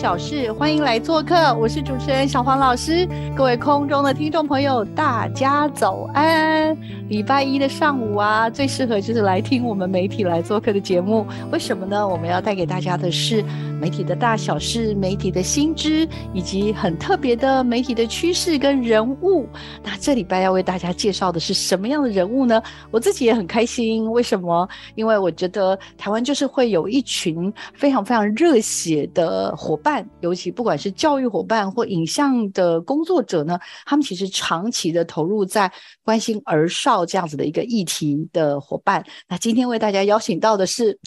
小事，欢迎来做客，我是主持人小黄老师。各位空中的听众朋友，大家早安！礼拜一的上午啊，最适合就是来听我们媒体来做客的节目。为什么呢？我们要带给大家的是媒体的大小事、媒体的新知，以及很特别的媒体的趋势跟人物。那这礼拜要为大家介绍的是什么样的人物呢？我自己也很开心。为什么？因为我觉得台湾就是会有一群非常非常热血的伙。伴，尤其不管是教育伙伴或影像的工作者呢，他们其实长期的投入在关心儿少这样子的一个议题的伙伴。那今天为大家邀请到的是。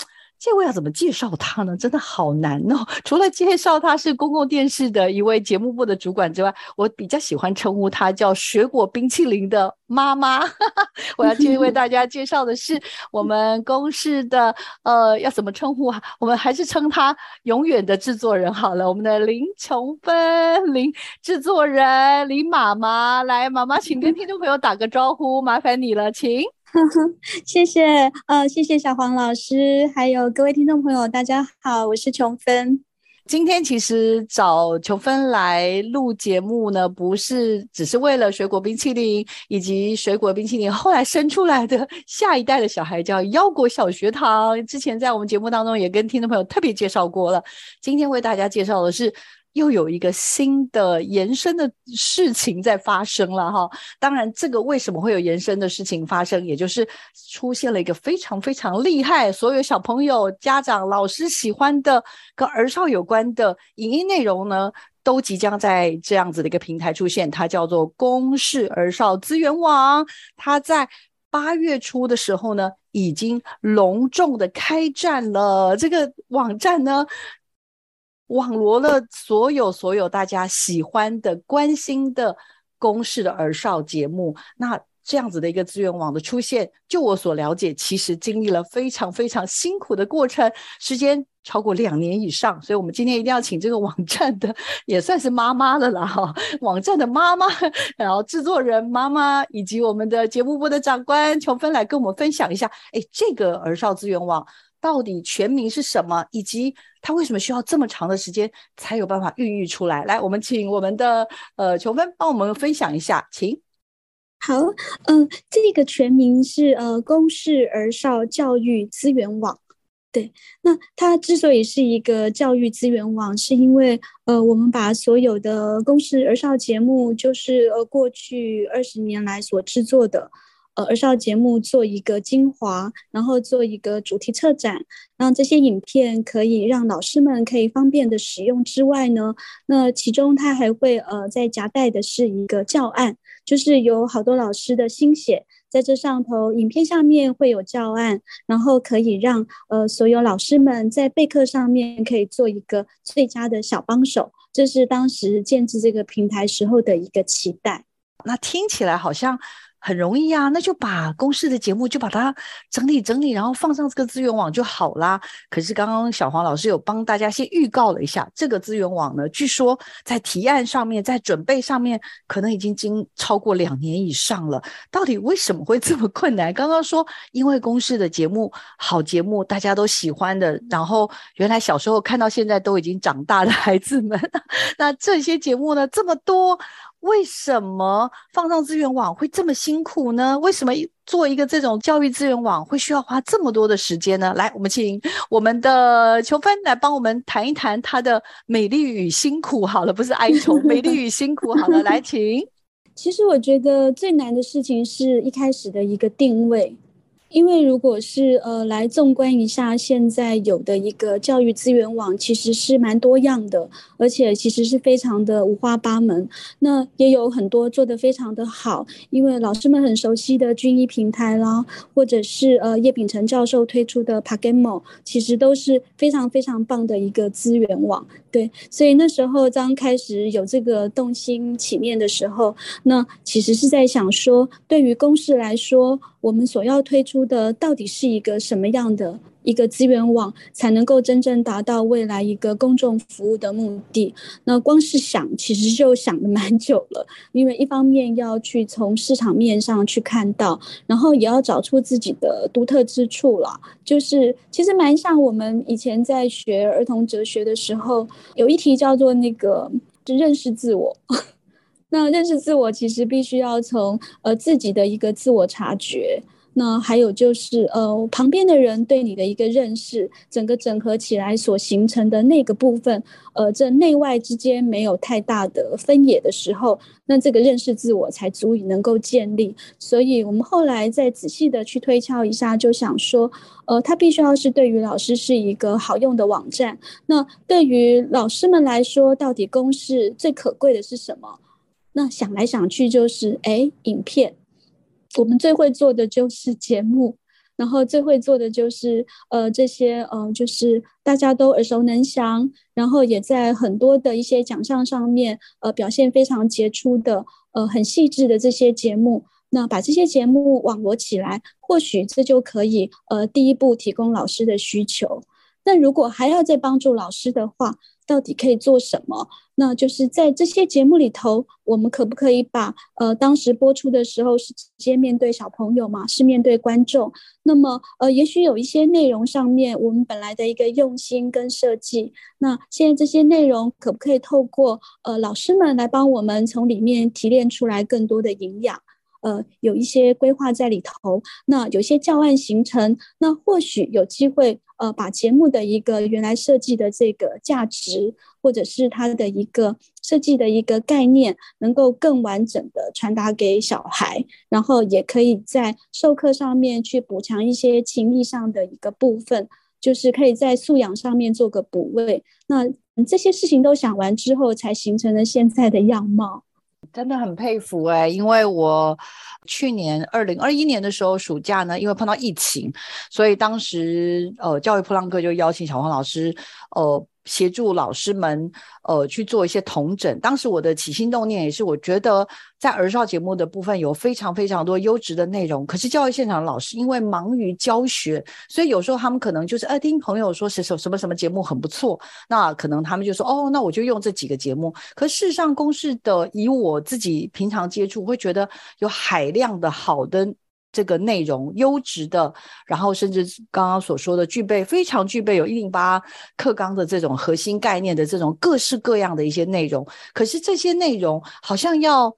这位要怎么介绍他呢？真的好难哦！除了介绍他是公共电视的一位节目部的主管之外，我比较喜欢称呼他叫“水果冰淇淋”的妈妈。我要今天为大家介绍的是我们公视的呃，要怎么称呼啊？我们还是称他永远的制作人好了。我们的林琼芬林制作人林妈妈，来，妈妈，请跟 听众朋友打个招呼，麻烦你了，请。谢谢，呃，谢谢小黄老师，还有各位听众朋友，大家好，我是琼芬。今天其实找琼芬来录节目呢，不是只是为了水果冰淇淋以及水果冰淇淋后来生出来的下一代的小孩叫腰果小学堂。之前在我们节目当中也跟听众朋友特别介绍过了。今天为大家介绍的是。又有一个新的延伸的事情在发生了哈，当然这个为什么会有延伸的事情发生，也就是出现了一个非常非常厉害，所有小朋友、家长、老师喜欢的跟儿少有关的影音内容呢，都即将在这样子的一个平台出现，它叫做公视儿少资源网，它在八月初的时候呢，已经隆重的开战了，这个网站呢。网罗了所有所有大家喜欢的、关心的公式的儿少节目，那这样子的一个资源网的出现，就我所了解，其实经历了非常非常辛苦的过程，时间超过两年以上。所以，我们今天一定要请这个网站的，也算是妈妈的了哈，网站的妈妈，然后制作人妈妈，以及我们的节目部的长官琼芬来跟我们分享一下，哎，这个儿少资源网。到底全名是什么？以及它为什么需要这么长的时间才有办法孕育出来？来，我们请我们的呃琼芬帮我们分享一下，请。好，嗯，这个全名是呃公视儿少教育资源网。对，那它之所以是一个教育资源网，是因为呃我们把所有的公视儿少节目，就是呃过去二十年来所制作的。呃，儿少节目做一个精华，然后做一个主题策展，让这些影片可以让老师们可以方便的使用之外呢，那其中它还会呃在夹带的是一个教案，就是有好多老师的心血在这上头，影片下面会有教案，然后可以让呃所有老师们在备课上面可以做一个最佳的小帮手，这是当时建制这个平台时候的一个期待。那听起来好像。很容易啊，那就把公司的节目就把它整理整理，然后放上这个资源网就好啦。可是刚刚小黄老师有帮大家先预告了一下，这个资源网呢，据说在提案上面，在准备上面，可能已经经超过两年以上了。到底为什么会这么困难？刚刚说，因为公司的节目好节目，大家都喜欢的，然后原来小时候看到现在都已经长大的孩子们，那这些节目呢这么多。为什么放上资源网会这么辛苦呢？为什么做一个这种教育资源网会需要花这么多的时间呢？来，我们请我们的求芬来帮我们谈一谈她的美丽与辛苦。好了，不是哀愁，美丽与辛苦。好了，来，请。其实我觉得最难的事情是一开始的一个定位。因为如果是呃来纵观一下现在有的一个教育资源网，其实是蛮多样的，而且其实是非常的五花八门。那也有很多做的非常的好，因为老师们很熟悉的军医平台啦，或者是呃叶秉成教授推出的 Pagemo，其实都是非常非常棒的一个资源网。对，所以那时候刚开始有这个动心起念的时候，那其实是在想说，对于公司来说，我们所要推出的到底是一个什么样的一个资源网，才能够真正达到未来一个公众服务的目的？那光是想，其实就想的蛮久了。因为一方面要去从市场面上去看到，然后也要找出自己的独特之处了。就是其实蛮像我们以前在学儿童哲学的时候，有一题叫做那个就 认识自我。那认识自我，其实必须要从呃自己的一个自我察觉，那还有就是呃旁边的人对你的一个认识，整个整合起来所形成的那个部分，呃这内外之间没有太大的分野的时候，那这个认识自我才足以能够建立。所以我们后来再仔细的去推敲一下，就想说，呃它必须要是对于老师是一个好用的网站。那对于老师们来说，到底公式最可贵的是什么？那想来想去就是，哎，影片，我们最会做的就是节目，然后最会做的就是，呃，这些，呃，就是大家都耳熟能详，然后也在很多的一些奖项上面，呃，表现非常杰出的，呃，很细致的这些节目。那把这些节目网罗起来，或许这就可以，呃，第一步提供老师的需求。那如果还要再帮助老师的话，到底可以做什么？那就是在这些节目里头，我们可不可以把呃当时播出的时候是直接面对小朋友嘛，是面对观众？那么呃，也许有一些内容上面我们本来的一个用心跟设计，那现在这些内容可不可以透过呃老师们来帮我们从里面提炼出来更多的营养？呃，有一些规划在里头，那有些教案形成，那或许有机会，呃，把节目的一个原来设计的这个价值，或者是它的一个设计的一个概念，能够更完整的传达给小孩，然后也可以在授课上面去补强一些情谊上的一个部分，就是可以在素养上面做个补位。那这些事情都想完之后，才形成了现在的样貌。真的很佩服哎，因为我去年二零二一年的时候暑假呢，因为碰到疫情，所以当时呃教育普朗克就邀请小黄老师呃。协助老师们，呃，去做一些同诊。当时我的起心动念也是，我觉得在儿少节目的部分有非常非常多优质的内容。可是教育现场的老师因为忙于教学，所以有时候他们可能就是，呃，听朋友说什什什么什么节目很不错，那可能他们就说，哦，那我就用这几个节目。可事实上，公式的以我自己平常接触，会觉得有海量的好的。这个内容优质的，然后甚至刚刚所说的具备非常具备有一零八课纲的这种核心概念的这种各式各样的一些内容，可是这些内容好像要。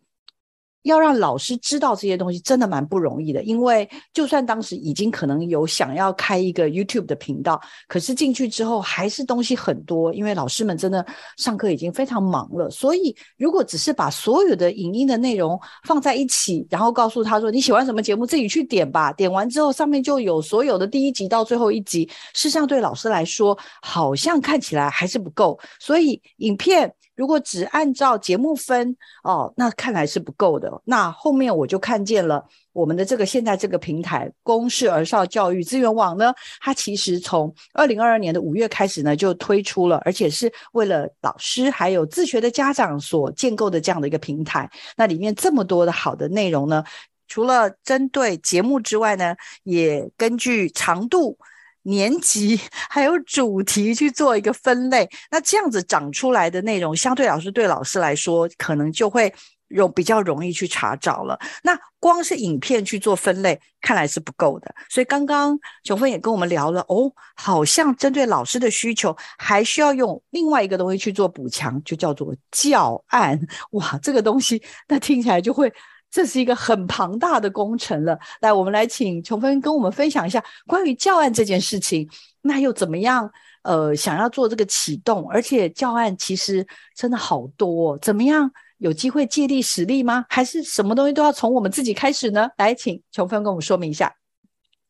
要让老师知道这些东西真的蛮不容易的，因为就算当时已经可能有想要开一个 YouTube 的频道，可是进去之后还是东西很多，因为老师们真的上课已经非常忙了。所以如果只是把所有的影音的内容放在一起，然后告诉他说你喜欢什么节目，自己去点吧，点完之后上面就有所有的第一集到最后一集，事实上对老师来说好像看起来还是不够，所以影片。如果只按照节目分哦，那看来是不够的。那后面我就看见了我们的这个现在这个平台公视儿少教育资源网呢，它其实从二零二二年的五月开始呢就推出了，而且是为了老师还有自学的家长所建构的这样的一个平台。那里面这么多的好的内容呢，除了针对节目之外呢，也根据长度。年级 还有主题去做一个分类，那这样子长出来的内容，相对老师对老师来说，可能就会容比较容易去查找了。那光是影片去做分类，看来是不够的。所以刚刚琼芬也跟我们聊了，哦，好像针对老师的需求，还需要用另外一个东西去做补强，就叫做教案。哇，这个东西那听起来就会。这是一个很庞大的工程了。来，我们来请琼芬跟我们分享一下关于教案这件事情。那又怎么样？呃，想要做这个启动，而且教案其实真的好多，怎么样？有机会借力使力吗？还是什么东西都要从我们自己开始呢？来，请琼芬跟我们说明一下。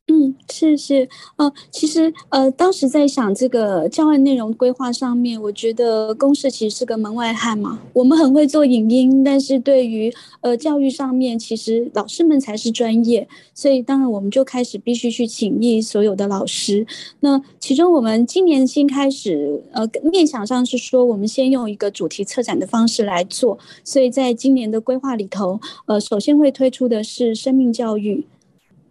嗯，是是，呃，其实呃，当时在想这个教案内容规划上面，我觉得公视其实是个门外汉嘛。我们很会做影音，但是对于呃教育上面，其实老师们才是专业，所以当然我们就开始必须去请益所有的老师。那其中我们今年新开始，呃，念想上是说，我们先用一个主题策展的方式来做，所以在今年的规划里头，呃，首先会推出的是生命教育。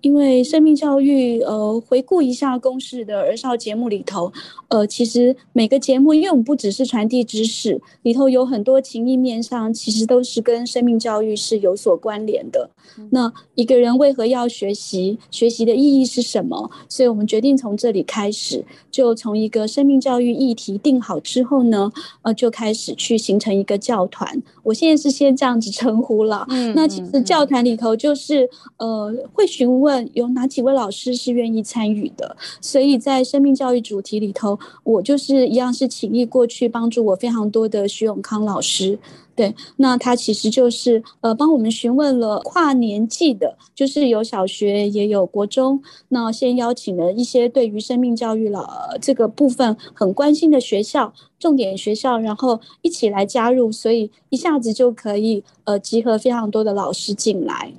因为生命教育，呃，回顾一下公式的儿少节目里头，呃，其实每个节目，因为我们不只是传递知识，里头有很多情意面上，其实都是跟生命教育是有所关联的。那一个人为何要学习？学习的意义是什么？所以我们决定从这里开始，就从一个生命教育议题定好之后呢，呃，就开始去形成一个教团。我现在是先这样子称呼了。嗯，那其实教团里头就是呃，会询问。有哪几位老师是愿意参与的？所以在生命教育主题里头，我就是一样是请意过去帮助我非常多的徐永康老师。对，那他其实就是呃帮我们询问了跨年纪的，就是有小学也有国中。那先邀请了一些对于生命教育了这个部分很关心的学校、重点学校，然后一起来加入，所以一下子就可以呃集合非常多的老师进来。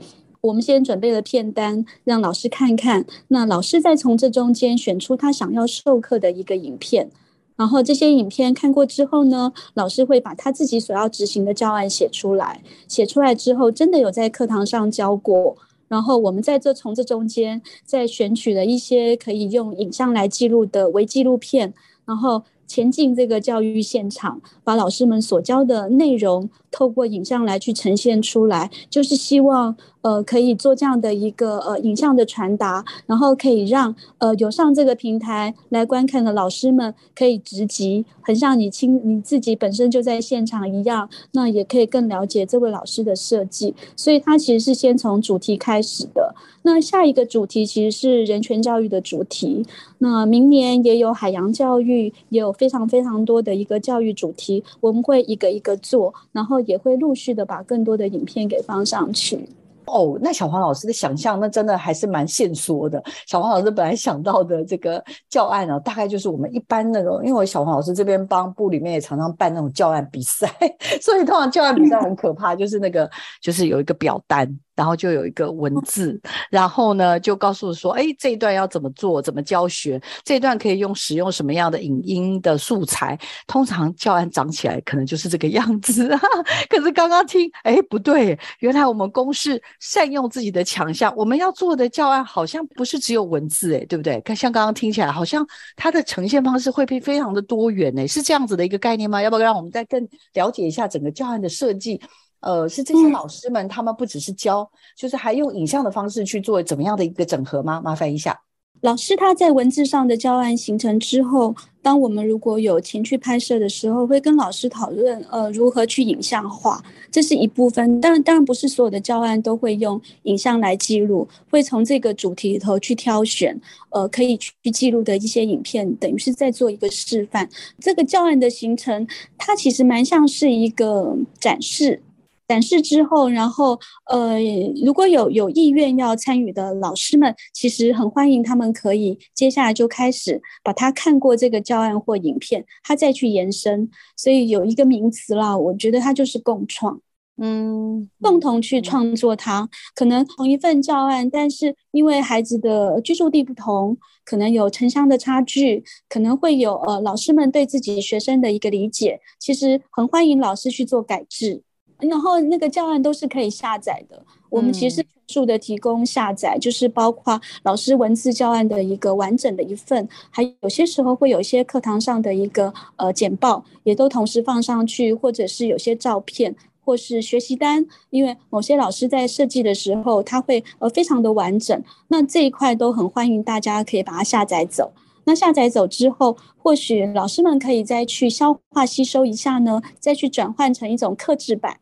我们先准备了片单，让老师看看。那老师再从这中间选出他想要授课的一个影片，然后这些影片看过之后呢，老师会把他自己所要执行的教案写出来。写出来之后，真的有在课堂上教过。然后我们在这从这中间再选取了一些可以用影像来记录的微纪录片，然后。前进这个教育现场，把老师们所教的内容透过影像来去呈现出来，就是希望呃可以做这样的一个呃影像的传达，然后可以让呃有上这个平台来观看的老师们可以直击，很像你亲你自己本身就在现场一样，那也可以更了解这位老师的设计，所以它其实是先从主题开始的。那下一个主题其实是人权教育的主题。那明年也有海洋教育，也有非常非常多的一个教育主题，我们会一个一个做，然后也会陆续的把更多的影片给放上去。哦，那小黄老师的想象，那真的还是蛮线索的。小黄老师本来想到的这个教案呢，大概就是我们一般那种，因为小黄老师这边帮部里面也常常办那种教案比赛，所以通常教案比赛很可怕，就是那个就是有一个表单。然后就有一个文字，然后呢就告诉说，哎，这一段要怎么做，怎么教学，这一段可以用使用什么样的影音的素材。通常教案长起来可能就是这个样子，可是刚刚听，哎，不对，原来我们公式善用自己的强项，我们要做的教案好像不是只有文字，哎，对不对？看像刚刚听起来，好像它的呈现方式会非非常的多元，哎，是这样子的一个概念吗？要不要让我们再更了解一下整个教案的设计？呃，是这些老师们，他们不只是教，就是还用影像的方式去做怎么样的一个整合吗？麻烦一下，老师他在文字上的教案形成之后，当我们如果有前去拍摄的时候，会跟老师讨论，呃，如何去影像化，这是一部分。当然，当然不是所有的教案都会用影像来记录，会从这个主题里头去挑选，呃，可以去记录的一些影片，等于是在做一个示范。这个教案的形成，它其实蛮像是一个展示。展示之后，然后呃，如果有有意愿要参与的老师们，其实很欢迎他们可以接下来就开始把他看过这个教案或影片，他再去延伸。所以有一个名词啦，我觉得它就是共创，嗯，共同去创作它。可能同一份教案，但是因为孩子的居住地不同，可能有城乡的差距，可能会有呃老师们对自己学生的一个理解，其实很欢迎老师去做改制。然后那个教案都是可以下载的，我们其实全数的提供下载，就是包括老师文字教案的一个完整的一份，还有些时候会有一些课堂上的一个呃简报，也都同时放上去，或者是有些照片，或是学习单，因为某些老师在设计的时候，他会呃非常的完整，那这一块都很欢迎大家可以把它下载走。那下载走之后，或许老师们可以再去消化吸收一下呢，再去转换成一种克制版。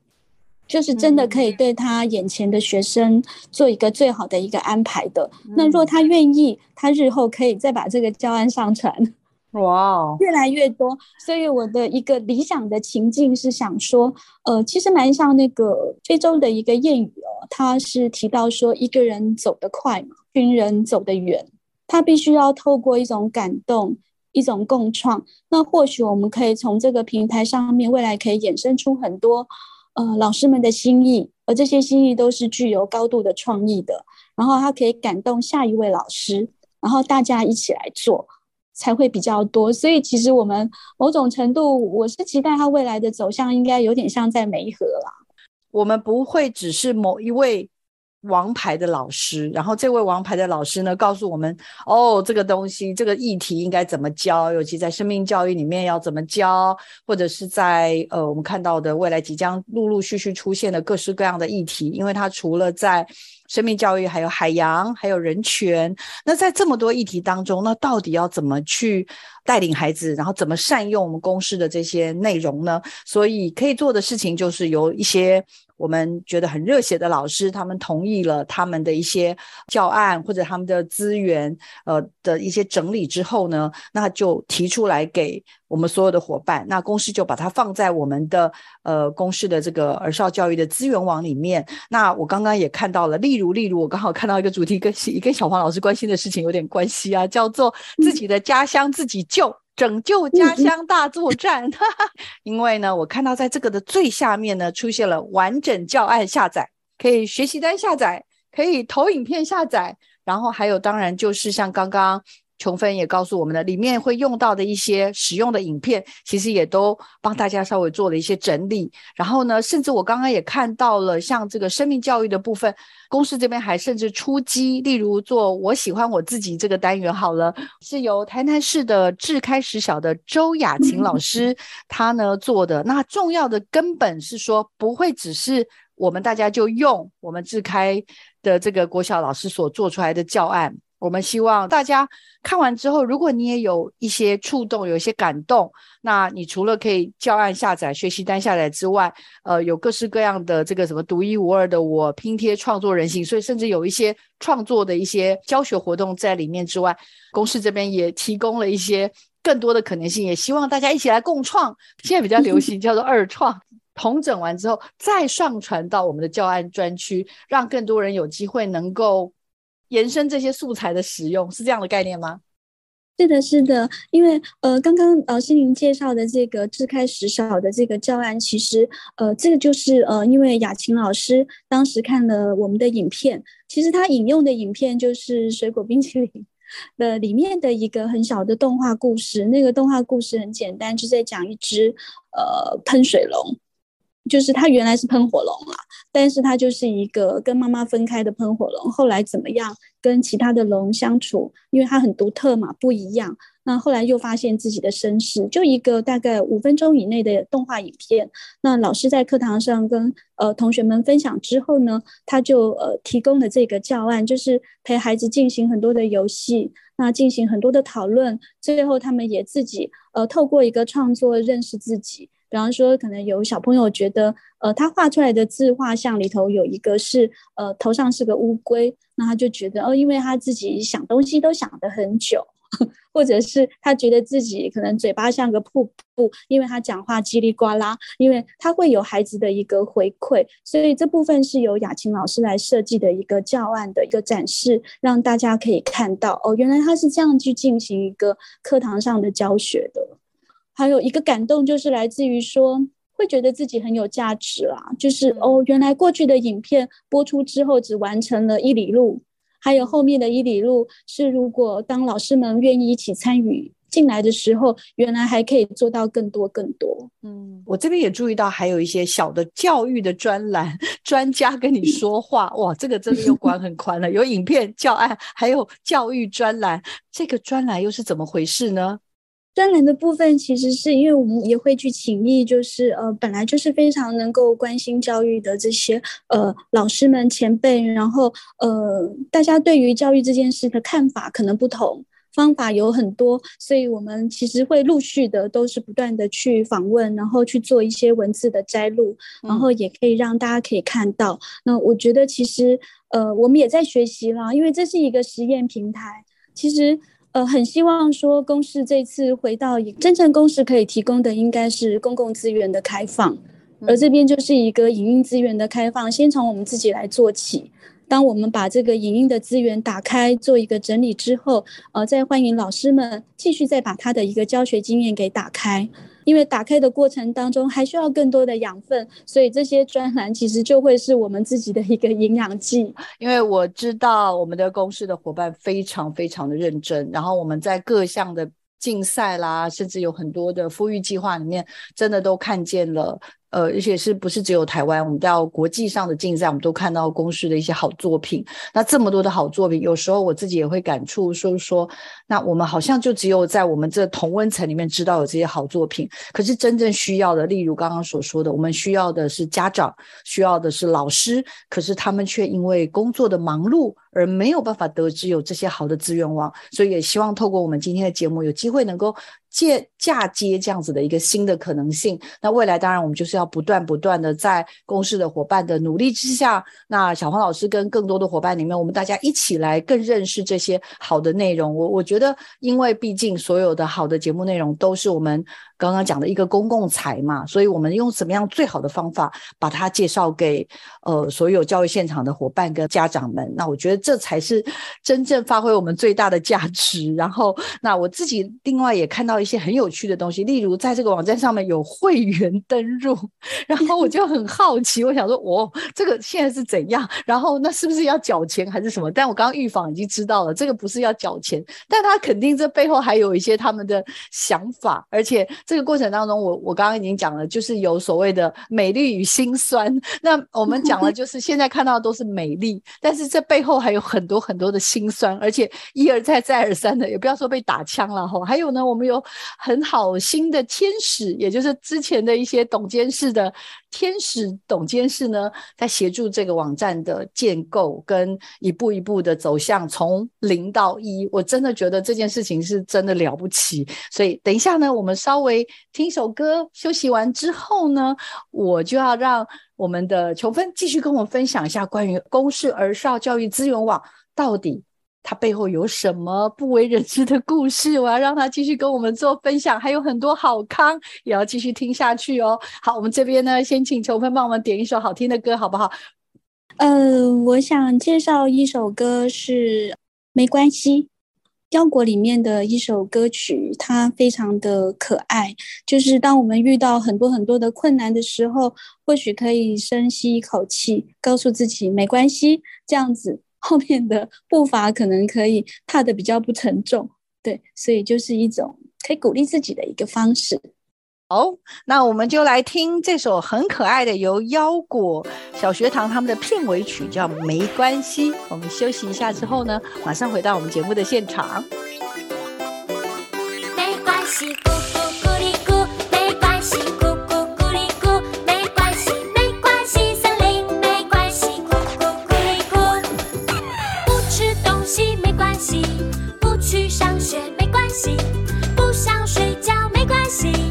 就是真的可以对他眼前的学生做一个最好的一个安排的。那若他愿意，他日后可以再把这个教案上传。哇，越来越多。所以我的一个理想的情境是想说，呃，其实蛮像那个非洲的一个谚语哦，他是提到说一个人走得快嘛，群人走得远，他必须要透过一种感动。一种共创，那或许我们可以从这个平台上面，未来可以衍生出很多，呃，老师们的心意，而这些心意都是具有高度的创意的，然后他可以感动下一位老师，然后大家一起来做，才会比较多。所以其实我们某种程度，我是期待它未来的走向，应该有点像在梅河啦。我们不会只是某一位。王牌的老师，然后这位王牌的老师呢，告诉我们哦，这个东西，这个议题应该怎么教，尤其在生命教育里面要怎么教，或者是在呃，我们看到的未来即将陆陆续续出现的各式各样的议题，因为它除了在生命教育，还有海洋，还有人权，那在这么多议题当中，那到底要怎么去带领孩子，然后怎么善用我们公司的这些内容呢？所以可以做的事情就是有一些。我们觉得很热血的老师，他们同意了他们的一些教案或者他们的资源，呃的一些整理之后呢，那就提出来给我们所有的伙伴。那公司就把它放在我们的呃公司的这个儿少教育的资源网里面。那我刚刚也看到了，例如例如我刚好看到一个主题跟跟小黄老师关心的事情有点关系啊，叫做自己的家乡自己救。拯救家乡大作战，因为呢，我看到在这个的最下面呢，出现了完整教案下载，可以学习单下载，可以投影片下载，然后还有当然就是像刚刚。琼芬也告诉我们的，里面会用到的一些使用的影片，其实也都帮大家稍微做了一些整理。然后呢，甚至我刚刚也看到了，像这个生命教育的部分，公司这边还甚至出击，例如做我喜欢我自己这个单元，好了，是由台南市的智开实小的周雅琴老师他呢做的。那重要的根本是说，不会只是我们大家就用我们智开的这个国小老师所做出来的教案。我们希望大家看完之后，如果你也有一些触动，有一些感动，那你除了可以教案下载、学习单下载之外，呃，有各式各样的这个什么独一无二的我拼贴创作人形，所以甚至有一些创作的一些教学活动在里面之外，公司这边也提供了一些更多的可能性，也希望大家一起来共创。现在比较流行叫做二创，同整完之后再上传到我们的教案专区，让更多人有机会能够。延伸这些素材的使用是这样的概念吗？是的，是的，因为呃，刚刚呃，心灵介绍的这个自开始小的这个教案，其实呃，这个就是呃，因为雅琴老师当时看了我们的影片，其实他引用的影片就是水果冰淇淋 的里面的一个很小的动画故事。那个动画故事很简单，就在讲一只呃喷水龙。就是他原来是喷火龙啊，但是他就是一个跟妈妈分开的喷火龙。后来怎么样跟其他的龙相处？因为他很独特嘛，不一样。那后来又发现自己的身世，就一个大概五分钟以内的动画影片。那老师在课堂上跟呃同学们分享之后呢，他就呃提供了这个教案，就是陪孩子进行很多的游戏，那进行很多的讨论。最后他们也自己呃透过一个创作认识自己。比方说，可能有小朋友觉得，呃，他画出来的自画像里头有一个是，呃，头上是个乌龟，那他就觉得，哦，因为他自己想东西都想得很久，或者是他觉得自己可能嘴巴像个瀑布，因为他讲话叽里呱啦，因为他会有孩子的一个回馈，所以这部分是由雅琴老师来设计的一个教案的一个展示，让大家可以看到，哦，原来他是这样去进行一个课堂上的教学的。还有一个感动，就是来自于说，会觉得自己很有价值啦。就是哦，原来过去的影片播出之后，只完成了一里路，还有后面的一里路是，如果当老师们愿意一起参与进来的时候，原来还可以做到更多更多。嗯，我这边也注意到，还有一些小的教育的专栏，专家跟你说话，哇，这个真的又管很宽了，有影片教案，还有教育专栏，这个专栏又是怎么回事呢？专栏的部分，其实是因为我们也会去请益，就是呃，本来就是非常能够关心教育的这些呃老师们前辈，然后呃，大家对于教育这件事的看法可能不同，方法有很多，所以我们其实会陆续的都是不断的去访问，然后去做一些文字的摘录，然后也可以让大家可以看到。那我觉得其实呃，我们也在学习啦，因为这是一个实验平台，其实。呃，很希望说公司这次回到真正公司可以提供的应该是公共资源的开放，而这边就是一个影音资源的开放，先从我们自己来做起。当我们把这个影音的资源打开，做一个整理之后，呃，再欢迎老师们继续再把他的一个教学经验给打开。因为打开的过程当中还需要更多的养分，所以这些专栏其实就会是我们自己的一个营养剂。因为我知道我们的公司的伙伴非常非常的认真，然后我们在各项的竞赛啦，甚至有很多的富裕计划里面，真的都看见了。呃，而且是不是只有台湾？我们到国际上的竞赛，我们都看到公司的一些好作品。那这么多的好作品，有时候我自己也会感触，说说，那我们好像就只有在我们这同温层里面知道有这些好作品。可是真正需要的，例如刚刚所说的，我们需要的是家长，需要的是老师，可是他们却因为工作的忙碌而没有办法得知有这些好的资源网。所以也希望透过我们今天的节目，有机会能够。借嫁接这样子的一个新的可能性，那未来当然我们就是要不断不断的在公司的伙伴的努力之下，那小黄老师跟更多的伙伴里面，我们大家一起来更认识这些好的内容。我我觉得，因为毕竟所有的好的节目内容都是我们。刚刚讲的一个公共财嘛，所以我们用什么样最好的方法把它介绍给呃所有教育现场的伙伴跟家长们？那我觉得这才是真正发挥我们最大的价值。然后，那我自己另外也看到一些很有趣的东西，例如在这个网站上面有会员登入，然后我就很好奇，我想说，哦，这个现在是怎样？然后那是不是要缴钱还是什么？但我刚刚预防已经知道了，这个不是要缴钱，但他肯定这背后还有一些他们的想法，而且。这个过程当中，我我刚刚已经讲了，就是有所谓的美丽与心酸。那我们讲了，就是现在看到的都是美丽，但是这背后还有很多很多的心酸，而且一而再再而三的，也不要说被打枪了哈。还有呢，我们有很好心的天使，也就是之前的一些董监事的。天使董监事呢，在协助这个网站的建构跟一步一步的走向从零到一，我真的觉得这件事情是真的了不起。所以等一下呢，我们稍微听首歌休息完之后呢，我就要让我们的琼芬继续跟我们分享一下关于公视儿少教育资源网到底。他背后有什么不为人知的故事？我要让他继续跟我们做分享，还有很多好康也要继续听下去哦。好，我们这边呢，先请球芬帮我们点一首好听的歌，好不好？嗯，我想介绍一首歌是《没关系》，腰果里面的一首歌曲，它非常的可爱。就是当我们遇到很多很多的困难的时候，或许可以深吸一口气，告诉自己没关系，这样子。后面的步伐可能可以踏的比较不沉重，对，所以就是一种可以鼓励自己的一个方式。好，那我们就来听这首很可爱的由腰果小学堂他们的片尾曲，叫《没关系》。我们休息一下之后呢，马上回到我们节目的现场。没关系。sim.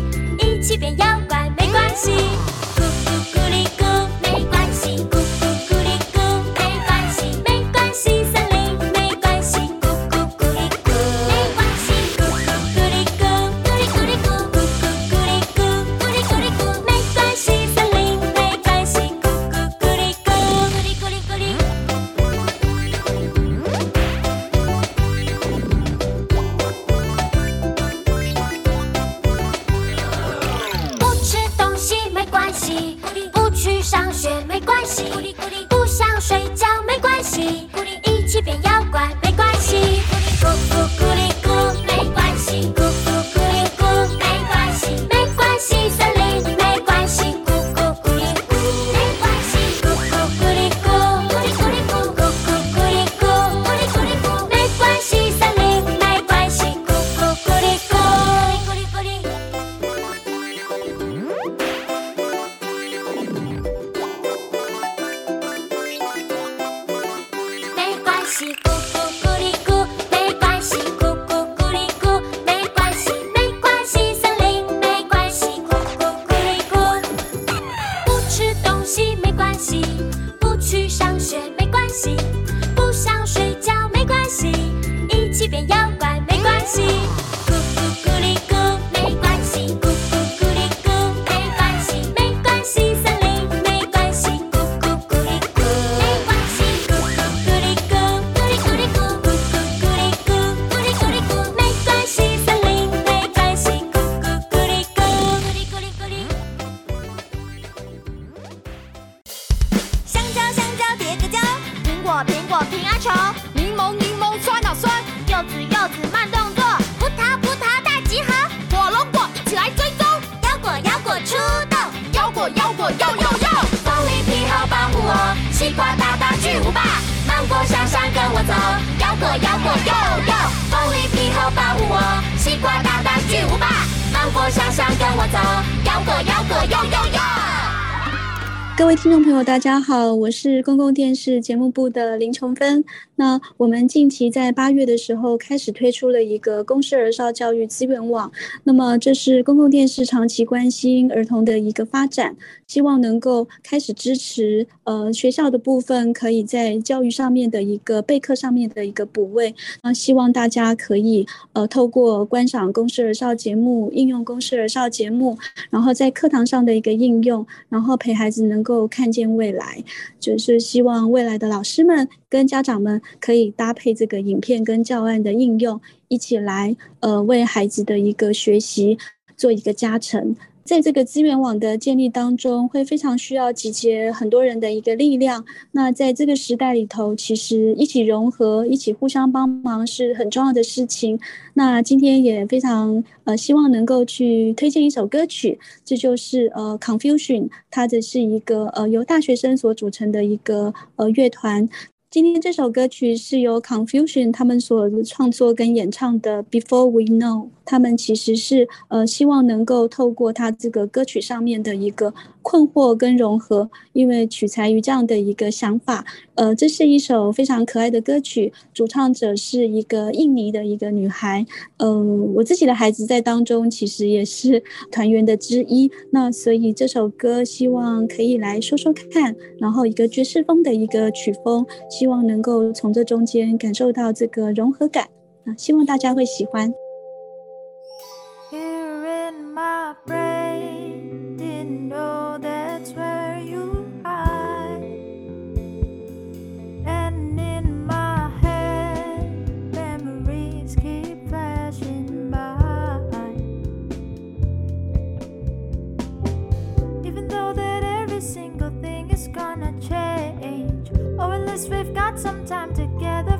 位听众朋友，大家好，我是公共电视节目部的林崇芬。那我们近期在八月的时候开始推出了一个公视儿少教育资源网，那么这是公共电视长期关心儿童的一个发展，希望能够开始支持呃学校的部分可以在教育上面的一个备课上面的一个补位。那希望大家可以呃透过观赏公视儿少节目，应用公视儿少节目，然后在课堂上的一个应用，然后陪孩子能够都看见未来，就是希望未来的老师们跟家长们。可以搭配这个影片跟教案的应用，一起来呃为孩子的一个学习做一个加成。在这个资源网的建立当中，会非常需要集结很多人的一个力量。那在这个时代里头，其实一起融合、一起互相帮忙是很重要的事情。那今天也非常呃希望能够去推荐一首歌曲，这就是呃 Confusion，它的是一个呃由大学生所组成的一个呃乐团。今天这首歌曲是由 Confusion 他们所创作跟演唱的 Before We Know。他们其实是呃希望能够透过他这个歌曲上面的一个困惑跟融合，因为取材于这样的一个想法。呃，这是一首非常可爱的歌曲，主唱者是一个印尼的一个女孩。嗯，我自己的孩子在当中其实也是团员的之一。那所以这首歌希望可以来说说看，然后一个爵士风的一个曲风，希望能够从这中间感受到这个融合感。啊，希望大家会喜欢。Here in my brain least we've got some time together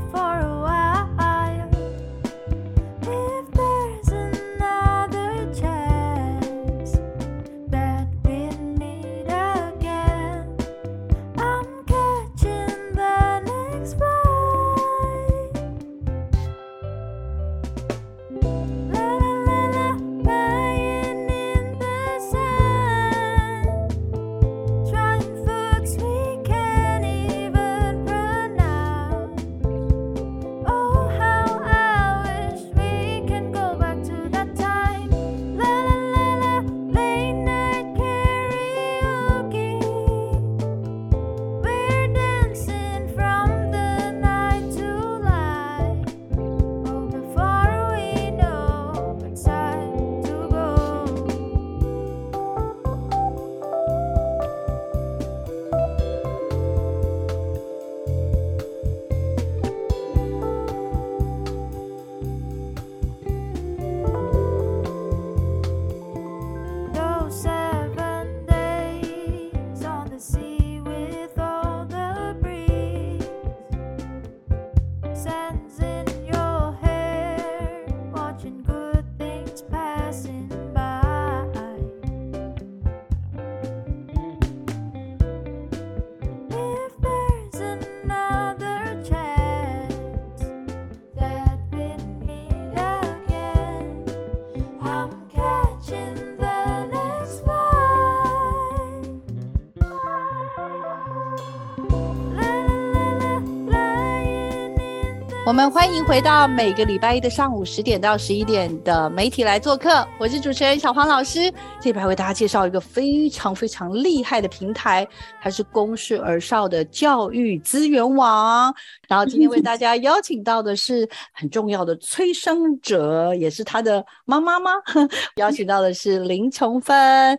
我们欢迎回到每个礼拜一的上午十点到十一点的媒体来做客，我是主持人小黄老师。这边为大家介绍一个非常非常厉害的平台，它是公视儿少的教育资源网。然后今天为大家邀请到的是很重要的催生者，也是他的妈妈吗？邀请到的是林琼芬。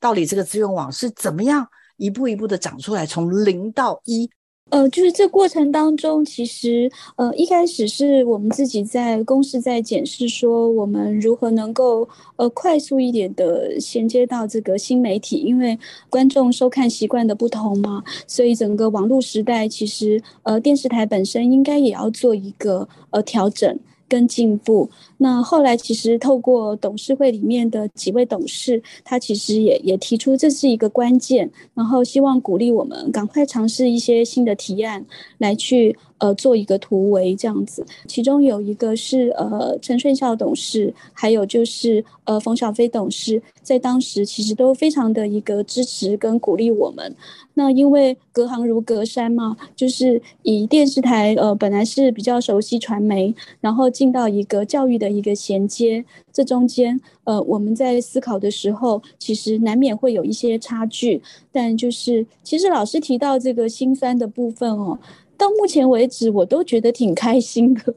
到底这个资源网是怎么样一步一步的长出来，从零到一？呃，就是这过程当中，其实呃一开始是我们自己在公司在检视，说我们如何能够呃快速一点的衔接到这个新媒体，因为观众收看习惯的不同嘛，所以整个网络时代其实呃电视台本身应该也要做一个呃调整。跟进步。那后来其实透过董事会里面的几位董事，他其实也也提出这是一个关键，然后希望鼓励我们赶快尝试一些新的提案，来去呃做一个突围这样子。其中有一个是呃陈顺孝董事，还有就是呃冯小飞董事，在当时其实都非常的一个支持跟鼓励我们。那因为隔行如隔山嘛，就是以电视台呃本来是比较熟悉传媒，然后进到一个教育的一个衔接，这中间呃我们在思考的时候，其实难免会有一些差距。但就是其实老师提到这个心酸的部分哦，到目前为止我都觉得挺开心的。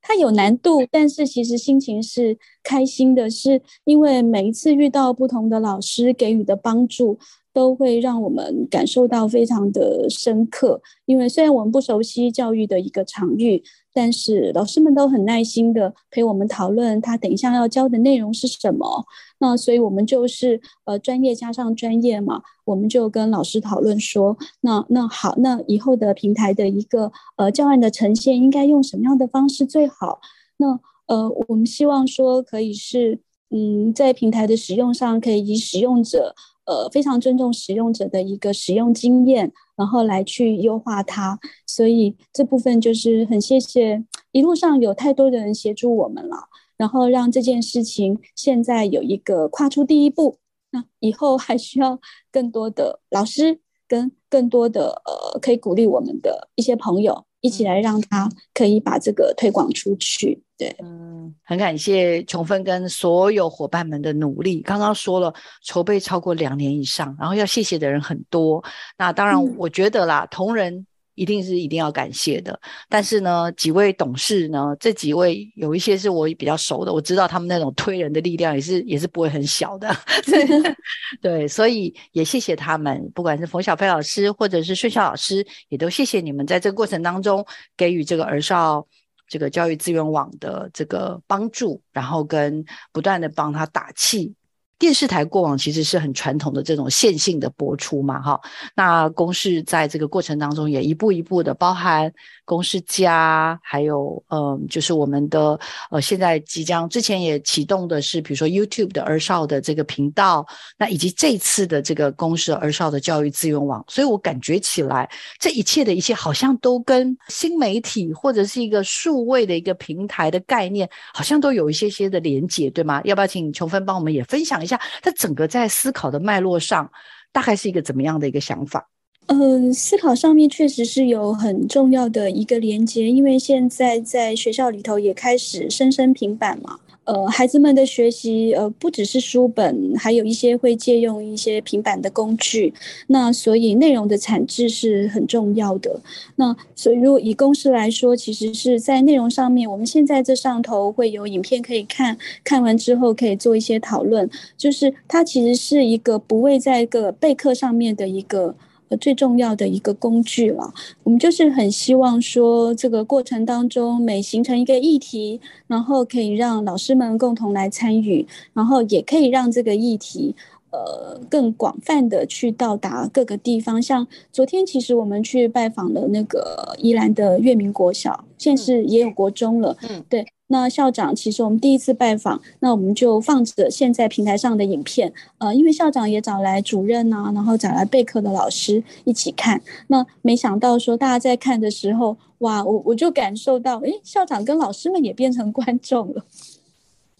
它有难度，但是其实心情是开心的，是因为每一次遇到不同的老师给予的帮助。都会让我们感受到非常的深刻，因为虽然我们不熟悉教育的一个场域，但是老师们都很耐心的陪我们讨论他等一下要教的内容是什么。那所以我们就是呃专业加上专业嘛，我们就跟老师讨论说，那那好，那以后的平台的一个呃教案的呈现应该用什么样的方式最好？那呃我们希望说可以是嗯在平台的使用上可以以使用者。呃，非常尊重使用者的一个使用经验，然后来去优化它。所以这部分就是很谢谢一路上有太多的人协助我们了，然后让这件事情现在有一个跨出第一步。那以后还需要更多的老师跟更多的呃可以鼓励我们的一些朋友。一起来让他可以把这个推广出去。对，嗯，很感谢琼芬跟所有伙伴们的努力。刚刚说了筹备超过两年以上，然后要谢谢的人很多。那当然，我觉得啦，同仁。一定是一定要感谢的，但是呢，几位董事呢，这几位有一些是我比较熟的，我知道他们那种推人的力量也是也是不会很小的，对，所以也谢谢他们，不管是冯小飞老师或者是顺孝老师，也都谢谢你们在这个过程当中给予这个儿少这个教育资源网的这个帮助，然后跟不断的帮他打气。电视台过往其实是很传统的这种线性的播出嘛，哈。那公式在这个过程当中也一步一步的，包含公式加，还有嗯，就是我们的呃，现在即将之前也启动的是，比如说 YouTube 的儿少的这个频道，那以及这次的这个公视儿少的教育资源网。所以我感觉起来，这一切的一切好像都跟新媒体或者是一个数位的一个平台的概念，好像都有一些些的连结，对吗？要不要请琼芬帮我们也分享一下？他整个在思考的脉络上，大概是一个怎么样的一个想法？嗯，思考上面确实是有很重要的一个连接，因为现在在学校里头也开始生生平板嘛。呃，孩子们的学习，呃，不只是书本，还有一些会借用一些平板的工具。那所以内容的产制是很重要的。那所以如果以公司来说，其实是在内容上面，我们现在这上头会有影片可以看，看完之后可以做一些讨论。就是它其实是一个不会在一个备课上面的一个。最重要的一个工具了，我们就是很希望说，这个过程当中每形成一个议题，然后可以让老师们共同来参与，然后也可以让这个议题，呃，更广泛的去到达各个地方。像昨天其实我们去拜访了那个宜兰的月明国小，现在是也有国中了，嗯，对。那校长，其实我们第一次拜访，那我们就放着现在平台上的影片，呃，因为校长也找来主任啊，然后找来备课的老师一起看。那没想到说大家在看的时候，哇，我我就感受到，诶，校长跟老师们也变成观众了。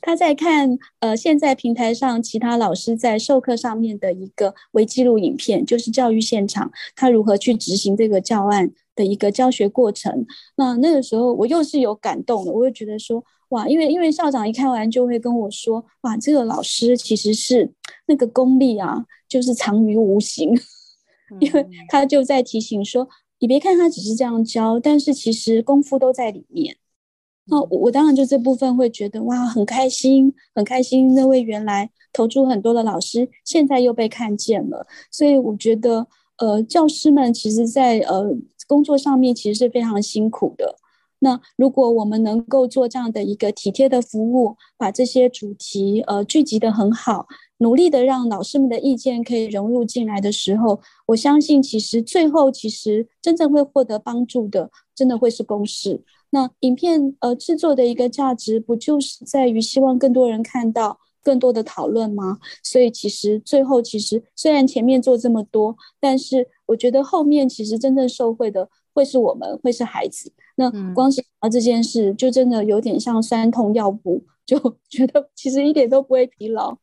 他在看，呃，现在平台上其他老师在授课上面的一个微记录影片，就是教育现场，他如何去执行这个教案。的一个教学过程，那那个时候我又是有感动的，我就觉得说，哇，因为因为校长一看完就会跟我说，哇，这个老师其实是那个功力啊，就是藏于无形，因为他就在提醒说，你别看他只是这样教，但是其实功夫都在里面。那我当然就这部分会觉得哇，很开心，很开心，那位原来投注很多的老师，现在又被看见了，所以我觉得。呃，教师们其实在呃工作上面其实是非常辛苦的。那如果我们能够做这样的一个体贴的服务，把这些主题呃聚集的很好，努力的让老师们的意见可以融入进来的时候，我相信其实最后其实真正会获得帮助的，真的会是公式。那影片呃制作的一个价值，不就是在于希望更多人看到更多的讨论吗？所以其实最后其实虽然前面做这么多，但是我觉得后面其实真正受惠的会是我们，会是孩子。那光是啊这件事，就真的有点像酸痛药补，就 觉得其实一点都不会疲劳，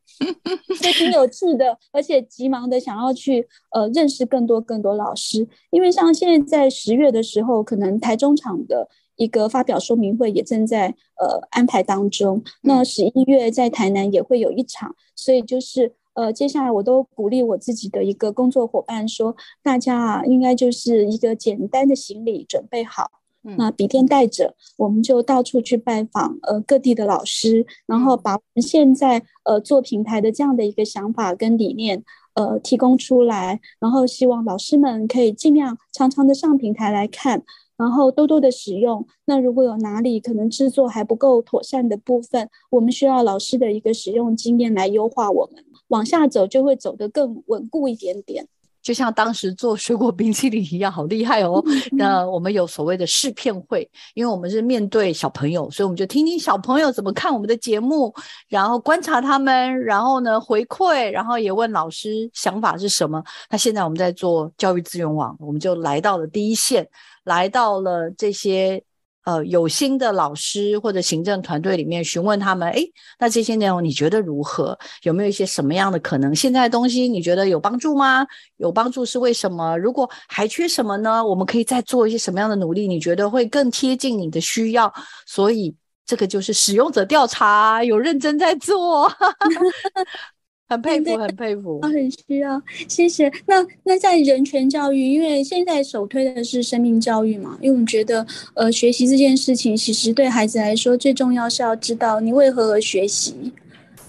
就挺有趣的，而且急忙的想要去呃认识更多更多老师，因为像现在在十月的时候，可能台中场的一个发表说明会也正在呃安排当中，那十一月在台南也会有一场，所以就是呃接下来我都鼓励我自己的一个工作伙伴说，大家啊应该就是一个简单的行李准备好。那笔电带着，我们就到处去拜访呃各地的老师，然后把我们现在呃做平台的这样的一个想法跟理念呃提供出来，然后希望老师们可以尽量常常的上平台来看，然后多多的使用。那如果有哪里可能制作还不够妥善的部分，我们需要老师的一个使用经验来优化，我们往下走就会走得更稳固一点点。就像当时做水果冰淇淋一样，好厉害哦！那我们有所谓的试片会，因为我们是面对小朋友，所以我们就听听小朋友怎么看我们的节目，然后观察他们，然后呢回馈，然后也问老师想法是什么。那现在我们在做教育资源网，我们就来到了第一线，来到了这些。呃，有心的老师或者行政团队里面询问他们，哎，那这些内容你觉得如何？有没有一些什么样的可能？现在的东西你觉得有帮助吗？有帮助是为什么？如果还缺什么呢？我们可以再做一些什么样的努力？你觉得会更贴近你的需要？所以这个就是使用者调查，有认真在做。很佩服，很佩服，很需要，谢谢。那那在人权教育，因为现在首推的是生命教育嘛，因为我们觉得，呃，学习这件事情，其实对孩子来说，最重要是要知道你为何而学习，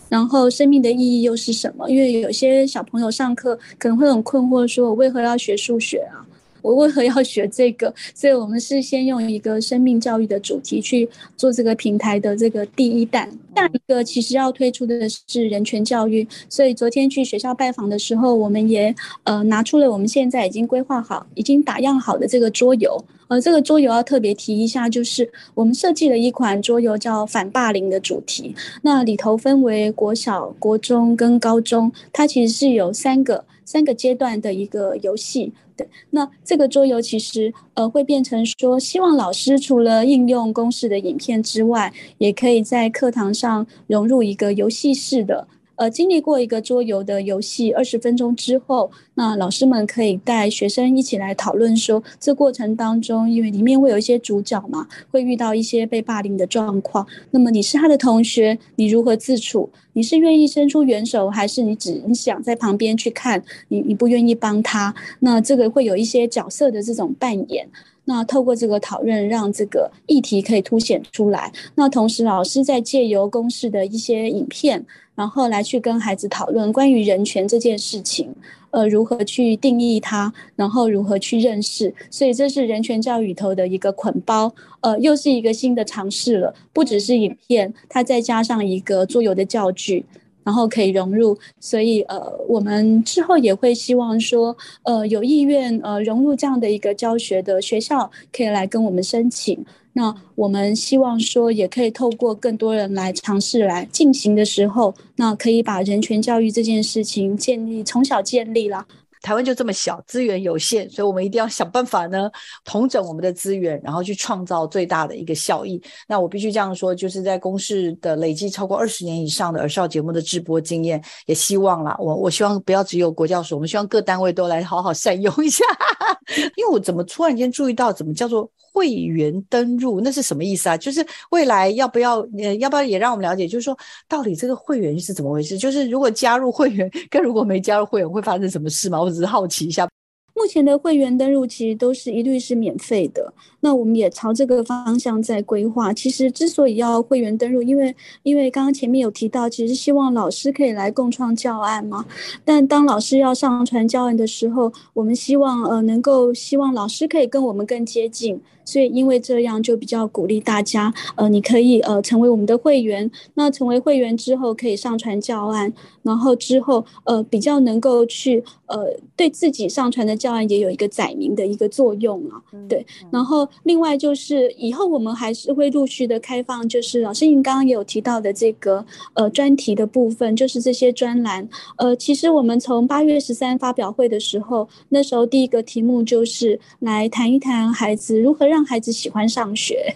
然后生命的意义又是什么。因为有些小朋友上课可能会很困惑，说我为何要学数学啊？我为何要学这个？所以我们是先用一个生命教育的主题去做这个平台的这个第一弹。下一个其实要推出的是人权教育。所以昨天去学校拜访的时候，我们也呃拿出了我们现在已经规划好、已经打样好的这个桌游。呃，这个桌游要特别提一下，就是我们设计了一款桌游叫反霸凌的主题。那里头分为国小、国中跟高中，它其实是有三个三个阶段的一个游戏。对那这个桌游其实呃会变成说，希望老师除了应用公式的影片之外，也可以在课堂上融入一个游戏式的。呃，经历过一个桌游的游戏二十分钟之后，那老师们可以带学生一起来讨论说，这过程当中，因为里面会有一些主角嘛，会遇到一些被霸凌的状况。那么你是他的同学，你如何自处？你是愿意伸出援手，还是你只你想在旁边去看？你你不愿意帮他？那这个会有一些角色的这种扮演。那透过这个讨论，让这个议题可以凸显出来。那同时，老师在借由公式的一些影片。然后来去跟孩子讨论关于人权这件事情，呃，如何去定义它，然后如何去认识，所以这是人权教育头的一个捆包，呃，又是一个新的尝试了，不只是影片，它再加上一个桌游的教具，然后可以融入，所以呃，我们之后也会希望说，呃，有意愿呃融入这样的一个教学的学校，可以来跟我们申请。那我们希望说，也可以透过更多人来尝试来进行的时候，那可以把人权教育这件事情建立，从小建立了。台湾就这么小，资源有限，所以我们一定要想办法呢，统整我们的资源，然后去创造最大的一个效益。那我必须这样说，就是在公视的累积超过二十年以上的儿少节目的直播经验，也希望啦，我我希望不要只有国教所，我们希望各单位都来好好善用一下。因为我怎么突然间注意到，怎么叫做会员登入，那是什么意思啊？就是未来要不要，呃，要不要也让我们了解，就是说到底这个会员是怎么回事？就是如果加入会员跟如果没加入会员会发生什么事吗？我只是好奇一下。目前的会员登录其实都是一律是免费的。那我们也朝这个方向在规划。其实之所以要会员登录，因为因为刚刚前面有提到，其实希望老师可以来共创教案嘛。但当老师要上传教案的时候，我们希望呃能够希望老师可以跟我们更接近。所以，因为这样就比较鼓励大家，呃，你可以呃成为我们的会员。那成为会员之后，可以上传教案，然后之后呃比较能够去呃对自己上传的教教案也有一个载明的一个作用啊。对，然后另外就是以后我们还是会陆续的开放，就是老师您刚刚也有提到的这个呃专题的部分，就是这些专栏。呃，其实我们从八月十三发表会的时候，那时候第一个题目就是来谈一谈孩子如何。让孩子喜欢上学。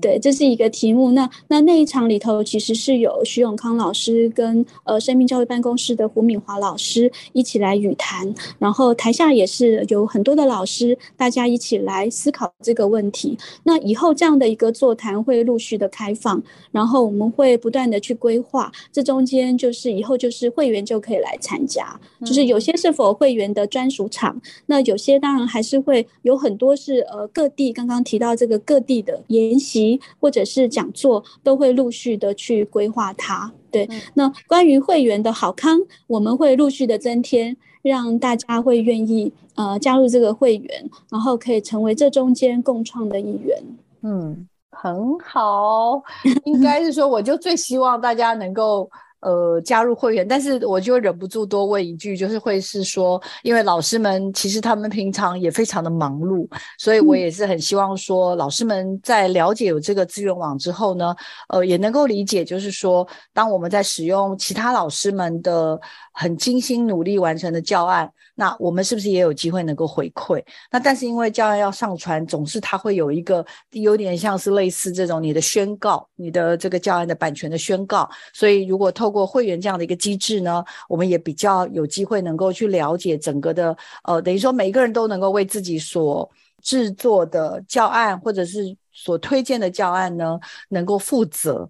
对，这是一个题目。那那那一场里头，其实是有徐永康老师跟呃生命教育办公室的胡敏华老师一起来语谈，然后台下也是有很多的老师，大家一起来思考这个问题。那以后这样的一个座谈会陆续的开放，然后我们会不断的去规划。这中间就是以后就是会员就可以来参加，就是有些是否会员的专属场，那有些当然还是会有很多是呃各地刚刚提到这个各地的研习。或者是讲座都会陆续的去规划它。对，那关于会员的好康，我们会陆续的增添，让大家会愿意呃加入这个会员，然后可以成为这中间共创的一员。嗯，很好，应该是说，我就最希望大家能够。呃，加入会员，但是我就忍不住多问一句，就是会是说，因为老师们其实他们平常也非常的忙碌，所以我也是很希望说，老师们在了解有这个资源网之后呢，呃，也能够理解，就是说，当我们在使用其他老师们的很精心努力完成的教案。那我们是不是也有机会能够回馈？那但是因为教案要上传，总是它会有一个有点像是类似这种你的宣告，你的这个教案的版权的宣告。所以如果透过会员这样的一个机制呢，我们也比较有机会能够去了解整个的呃，等于说每一个人都能够为自己所制作的教案或者是所推荐的教案呢，能够负责。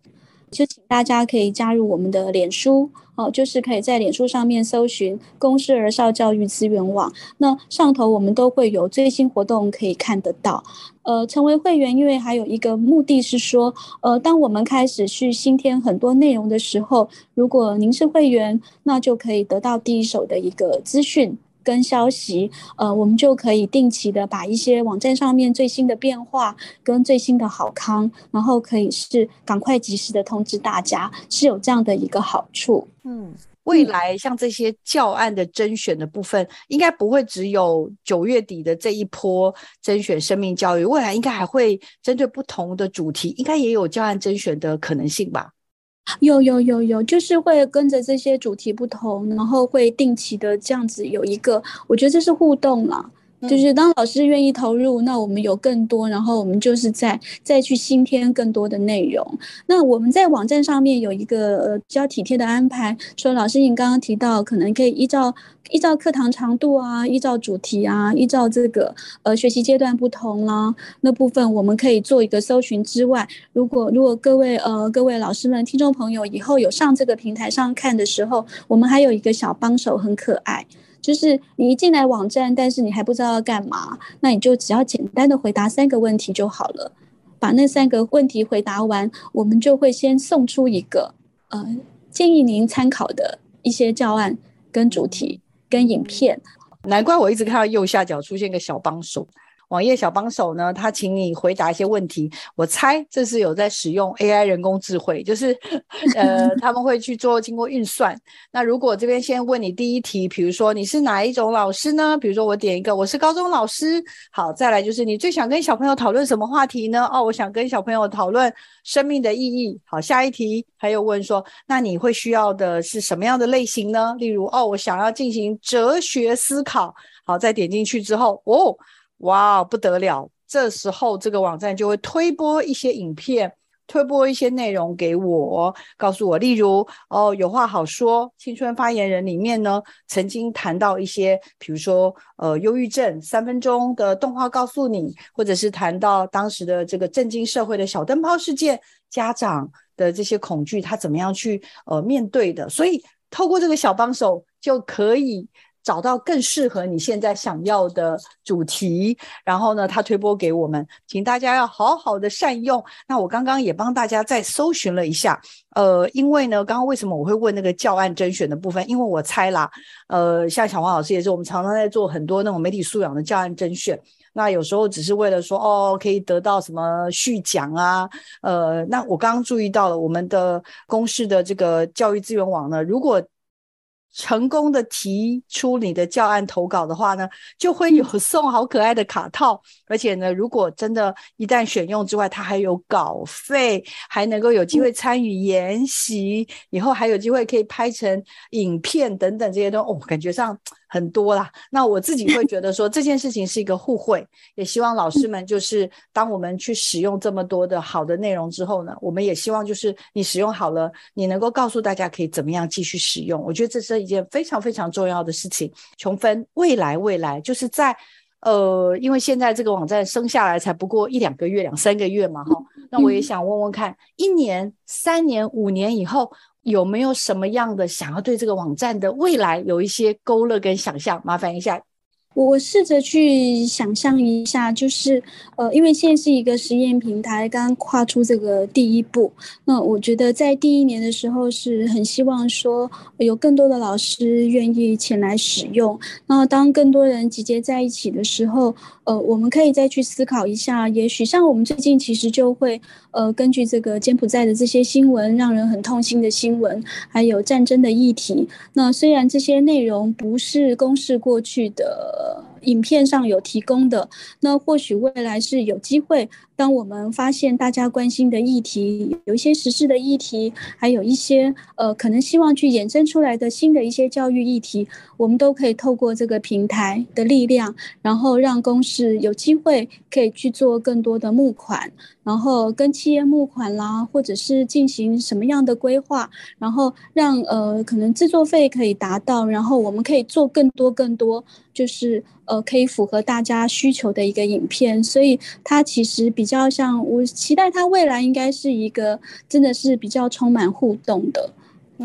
就请大家可以加入我们的脸书哦，就是可以在脸书上面搜寻“公视儿少教育资源网”。那上头我们都会有最新活动可以看得到。呃，成为会员，因为还有一个目的是说，呃，当我们开始去新添很多内容的时候，如果您是会员，那就可以得到第一手的一个资讯。跟消息，呃，我们就可以定期的把一些网站上面最新的变化跟最新的好康，然后可以是赶快及时的通知大家，是有这样的一个好处。嗯，未来像这些教案的甄选的部分，应该不会只有九月底的这一波甄选生命教育，未来应该还会针对不同的主题，应该也有教案甄选的可能性吧。有有有有，就是会跟着这些主题不同，然后会定期的这样子有一个，我觉得这是互动了。就是当老师愿意投入，那我们有更多，然后我们就是在再去新添更多的内容。那我们在网站上面有一个呃比较体贴的安排，说老师您刚刚提到，可能可以依照依照课堂长度啊，依照主题啊，依照这个呃学习阶段不同啦，那部分我们可以做一个搜寻之外，如果如果各位呃各位老师们听众朋友以后有上这个平台上看的时候，我们还有一个小帮手，很可爱。就是你一进来网站，但是你还不知道要干嘛，那你就只要简单的回答三个问题就好了。把那三个问题回答完，我们就会先送出一个呃建议您参考的一些教案、跟主题、跟影片。难怪我一直看到右下角出现个小帮手。网页小帮手呢，他请你回答一些问题。我猜这是有在使用 AI 人工智慧，就是呃 他们会去做经过运算。那如果这边先问你第一题，比如说你是哪一种老师呢？比如说我点一个，我是高中老师。好，再来就是你最想跟小朋友讨论什么话题呢？哦，我想跟小朋友讨论生命的意义。好，下一题还有问说，那你会需要的是什么样的类型呢？例如哦，我想要进行哲学思考。好，再点进去之后，哦。哇，不得了！这时候这个网站就会推播一些影片，推播一些内容给我，告诉我，例如哦，有话好说，青春发言人里面呢，曾经谈到一些，比如说呃，忧郁症三分钟的动画告诉你，或者是谈到当时的这个震惊社会的小灯泡事件，家长的这些恐惧，他怎么样去呃面对的？所以透过这个小帮手就可以。找到更适合你现在想要的主题，然后呢，他推播给我们，请大家要好好的善用。那我刚刚也帮大家再搜寻了一下，呃，因为呢，刚刚为什么我会问那个教案甄选的部分？因为我猜啦，呃，像小黄老师也是，我们常常在做很多那种媒体素养的教案甄选。那有时候只是为了说哦，可以得到什么续奖啊？呃，那我刚刚注意到了，我们的公示的这个教育资源网呢，如果成功的提出你的教案投稿的话呢，就会有送好可爱的卡套，而且呢，如果真的一旦选用之外，它还有稿费，还能够有机会参与研习，以后还有机会可以拍成影片等等这些东西，哦，感觉上。很多啦，那我自己会觉得说这件事情是一个互惠，也希望老师们就是当我们去使用这么多的好的内容之后呢，我们也希望就是你使用好了，你能够告诉大家可以怎么样继续使用。我觉得这是一件非常非常重要的事情。穷分未来未来就是在呃，因为现在这个网站生下来才不过一两个月、两三个月嘛，哈，那我也想问问看，一年、三年、五年以后。有没有什么样的想要对这个网站的未来有一些勾勒跟想象？麻烦一下。我试着去想象一下，就是呃，因为现在是一个实验平台，刚跨出这个第一步。那我觉得在第一年的时候，是很希望说有更多的老师愿意前来使用。那当更多人集结在一起的时候，呃，我们可以再去思考一下，也许像我们最近其实就会呃，根据这个柬埔寨的这些新闻，让人很痛心的新闻，还有战争的议题。那虽然这些内容不是公示过去的。影片上有提供的，那或许未来是有机会。当我们发现大家关心的议题，有一些实事的议题，还有一些呃可能希望去衍生出来的新的一些教育议题，我们都可以透过这个平台的力量，然后让公司有机会可以去做更多的募款，然后跟企业募款啦，或者是进行什么样的规划，然后让呃可能制作费可以达到，然后我们可以做更多更多，就是呃可以符合大家需求的一个影片，所以它其实比。比较像，我期待它未来应该是一个真的是比较充满互动的。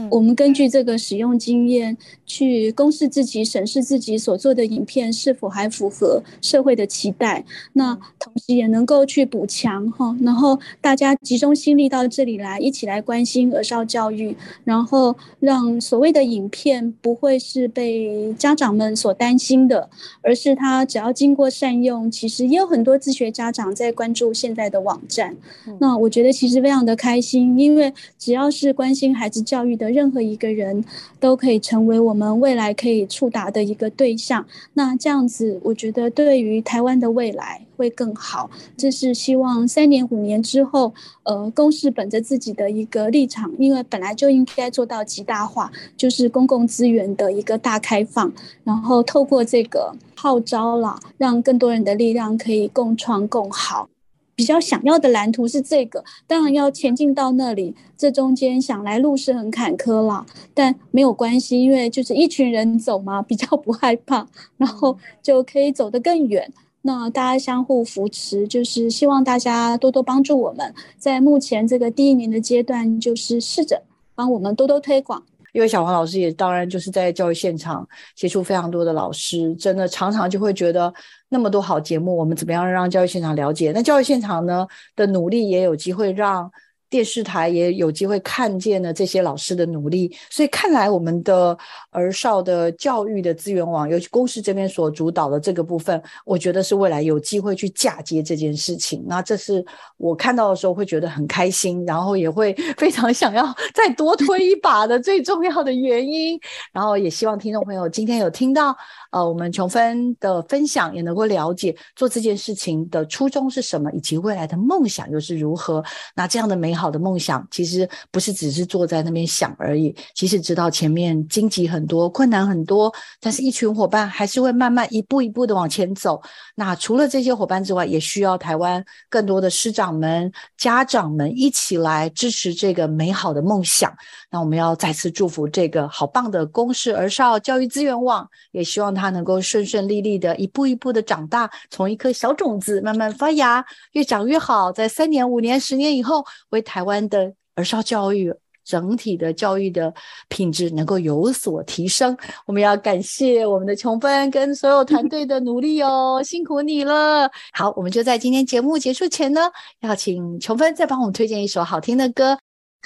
我们根据这个使用经验去公示自己、审视自己所做的影片是否还符合社会的期待，那同时也能够去补强哈，然后大家集中心力到这里来，一起来关心儿少教育，然后让所谓的影片不会是被家长们所担心的，而是他只要经过善用，其实也有很多自学家长在关注现在的网站。那我觉得其实非常的开心，因为只要是关心孩子教育的。任何一个人都可以成为我们未来可以触达的一个对象。那这样子，我觉得对于台湾的未来会更好。这是希望三年、五年之后，呃，公司本着自己的一个立场，因为本来就应该做到极大化，就是公共资源的一个大开放，然后透过这个号召啦，让更多人的力量可以共创共好。比较想要的蓝图是这个，当然要前进到那里，这中间想来路是很坎坷啦，但没有关系，因为就是一群人走嘛，比较不害怕，然后就可以走得更远。那大家相互扶持，就是希望大家多多帮助我们，在目前这个第一年的阶段，就是试着帮我们多多推广。因为小黄老师也当然就是在教育现场接触非常多的老师，真的常常就会觉得那么多好节目，我们怎么样让教育现场了解？那教育现场呢的努力也有机会让。电视台也有机会看见了这些老师的努力，所以看来我们的儿少的教育的资源网，尤其公司这边所主导的这个部分，我觉得是未来有机会去嫁接这件事情。那这是我看到的时候会觉得很开心，然后也会 非常想要再多推一把的最重要的原因。然后也希望听众朋友今天有听到。呃，我们琼芬的分享也能够了解做这件事情的初衷是什么，以及未来的梦想又是如何。那这样的美好的梦想，其实不是只是坐在那边想而已。其实知道前面荆棘很多，困难很多，但是一群伙伴还是会慢慢一步一步的往前走。那除了这些伙伴之外，也需要台湾更多的师长们、家长们一起来支持这个美好的梦想。那我们要再次祝福这个好棒的公视儿少教育资源网，也希望他能够顺顺利利的一步一步的长大，从一颗小种子慢慢发芽，越长越好，在三年、五年、十年以后，为台湾的儿少教育整体的教育的品质能够有所提升。我们要感谢我们的琼芬跟所有团队的努力哦，辛苦你了。好，我们就在今天节目结束前呢，要请琼芬再帮我们推荐一首好听的歌。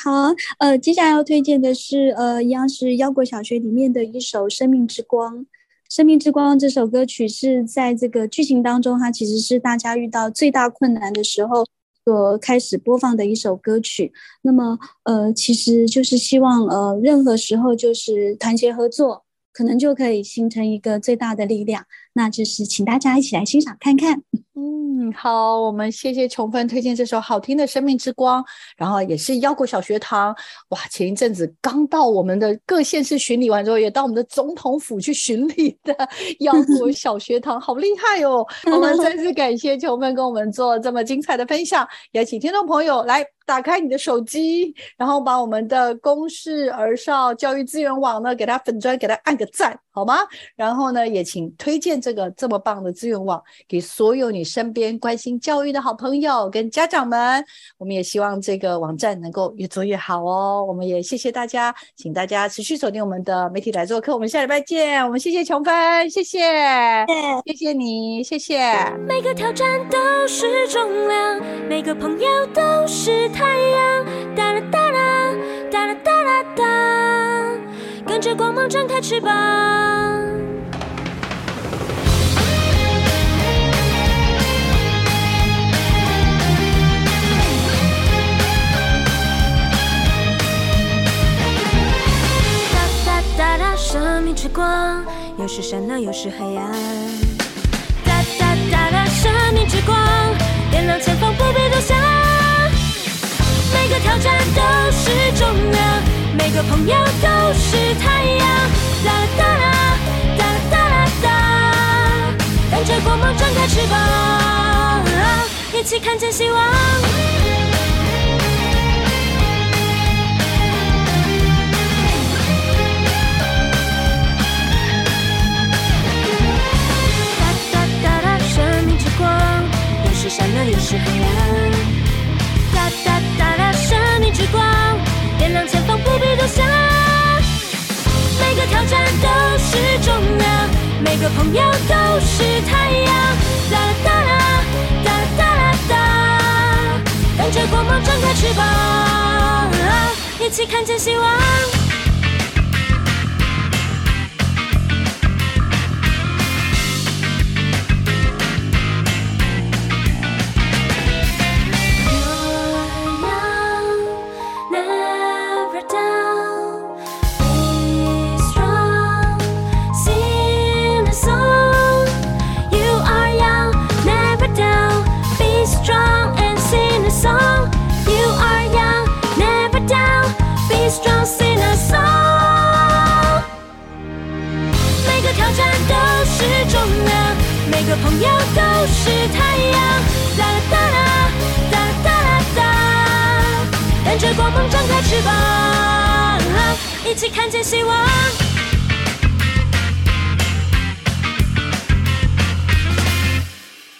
好，呃，接下来要推荐的是，呃，一样是腰果小学里面的一首《生命之光》。《生命之光》这首歌曲是在这个剧情当中，它其实是大家遇到最大困难的时候所开始播放的一首歌曲。那么，呃，其实就是希望，呃，任何时候就是团结合作，可能就可以形成一个最大的力量。那就是请大家一起来欣赏看看。嗯，好，我们谢谢琼芬推荐这首好听的《生命之光》，然后也是腰果小学堂。哇，前一阵子刚到我们的各县市巡礼完之后，也到我们的总统府去巡礼的 腰果小学堂，好厉害哦！我们再次感谢琼芬跟我们做这么精彩的分享，也请听众朋友来打开你的手机，然后把我们的公视儿少教育资源网呢，给它粉砖，给它按个赞，好吗？然后呢，也请推荐这个这么棒的资源网给所有你身边关心教育的好朋友跟家长们。我们也希望这个网站能够越做越好哦。我们也谢谢大家，请大家持续锁定我们的媒体来做客。我们下礼拜见。我们谢谢琼芬，谢谢，谢谢你，谢谢。每个挑战都是重量，每个朋友都是太阳。哒啦哒啦，哒啦哒啦哒，跟着光芒展开翅膀。哒哒哒哒，生命之光，有时闪亮，有时黑暗。哒哒哒哒，生命之光，点亮前方，不必多想。每个挑战都是重量，每个朋友都是太阳。哒啦哒啦，哒哒啦哒，跟着光芒张开翅膀，一起看见希望。哒哒哒哒，生命之光，有时闪亮，有时黑暗。哒哒哒哒，生命之光，点亮前方，不必多想。每个挑战都是重量，每个朋友都是太阳。哒啦哒啦，哒啦哒啦哒，跟着光芒张开翅膀，一起看见希望。每个朋友都是太阳。哒啦哒啦，哒啦哒啦哒，跟着光芒张开翅膀，一起看见希望。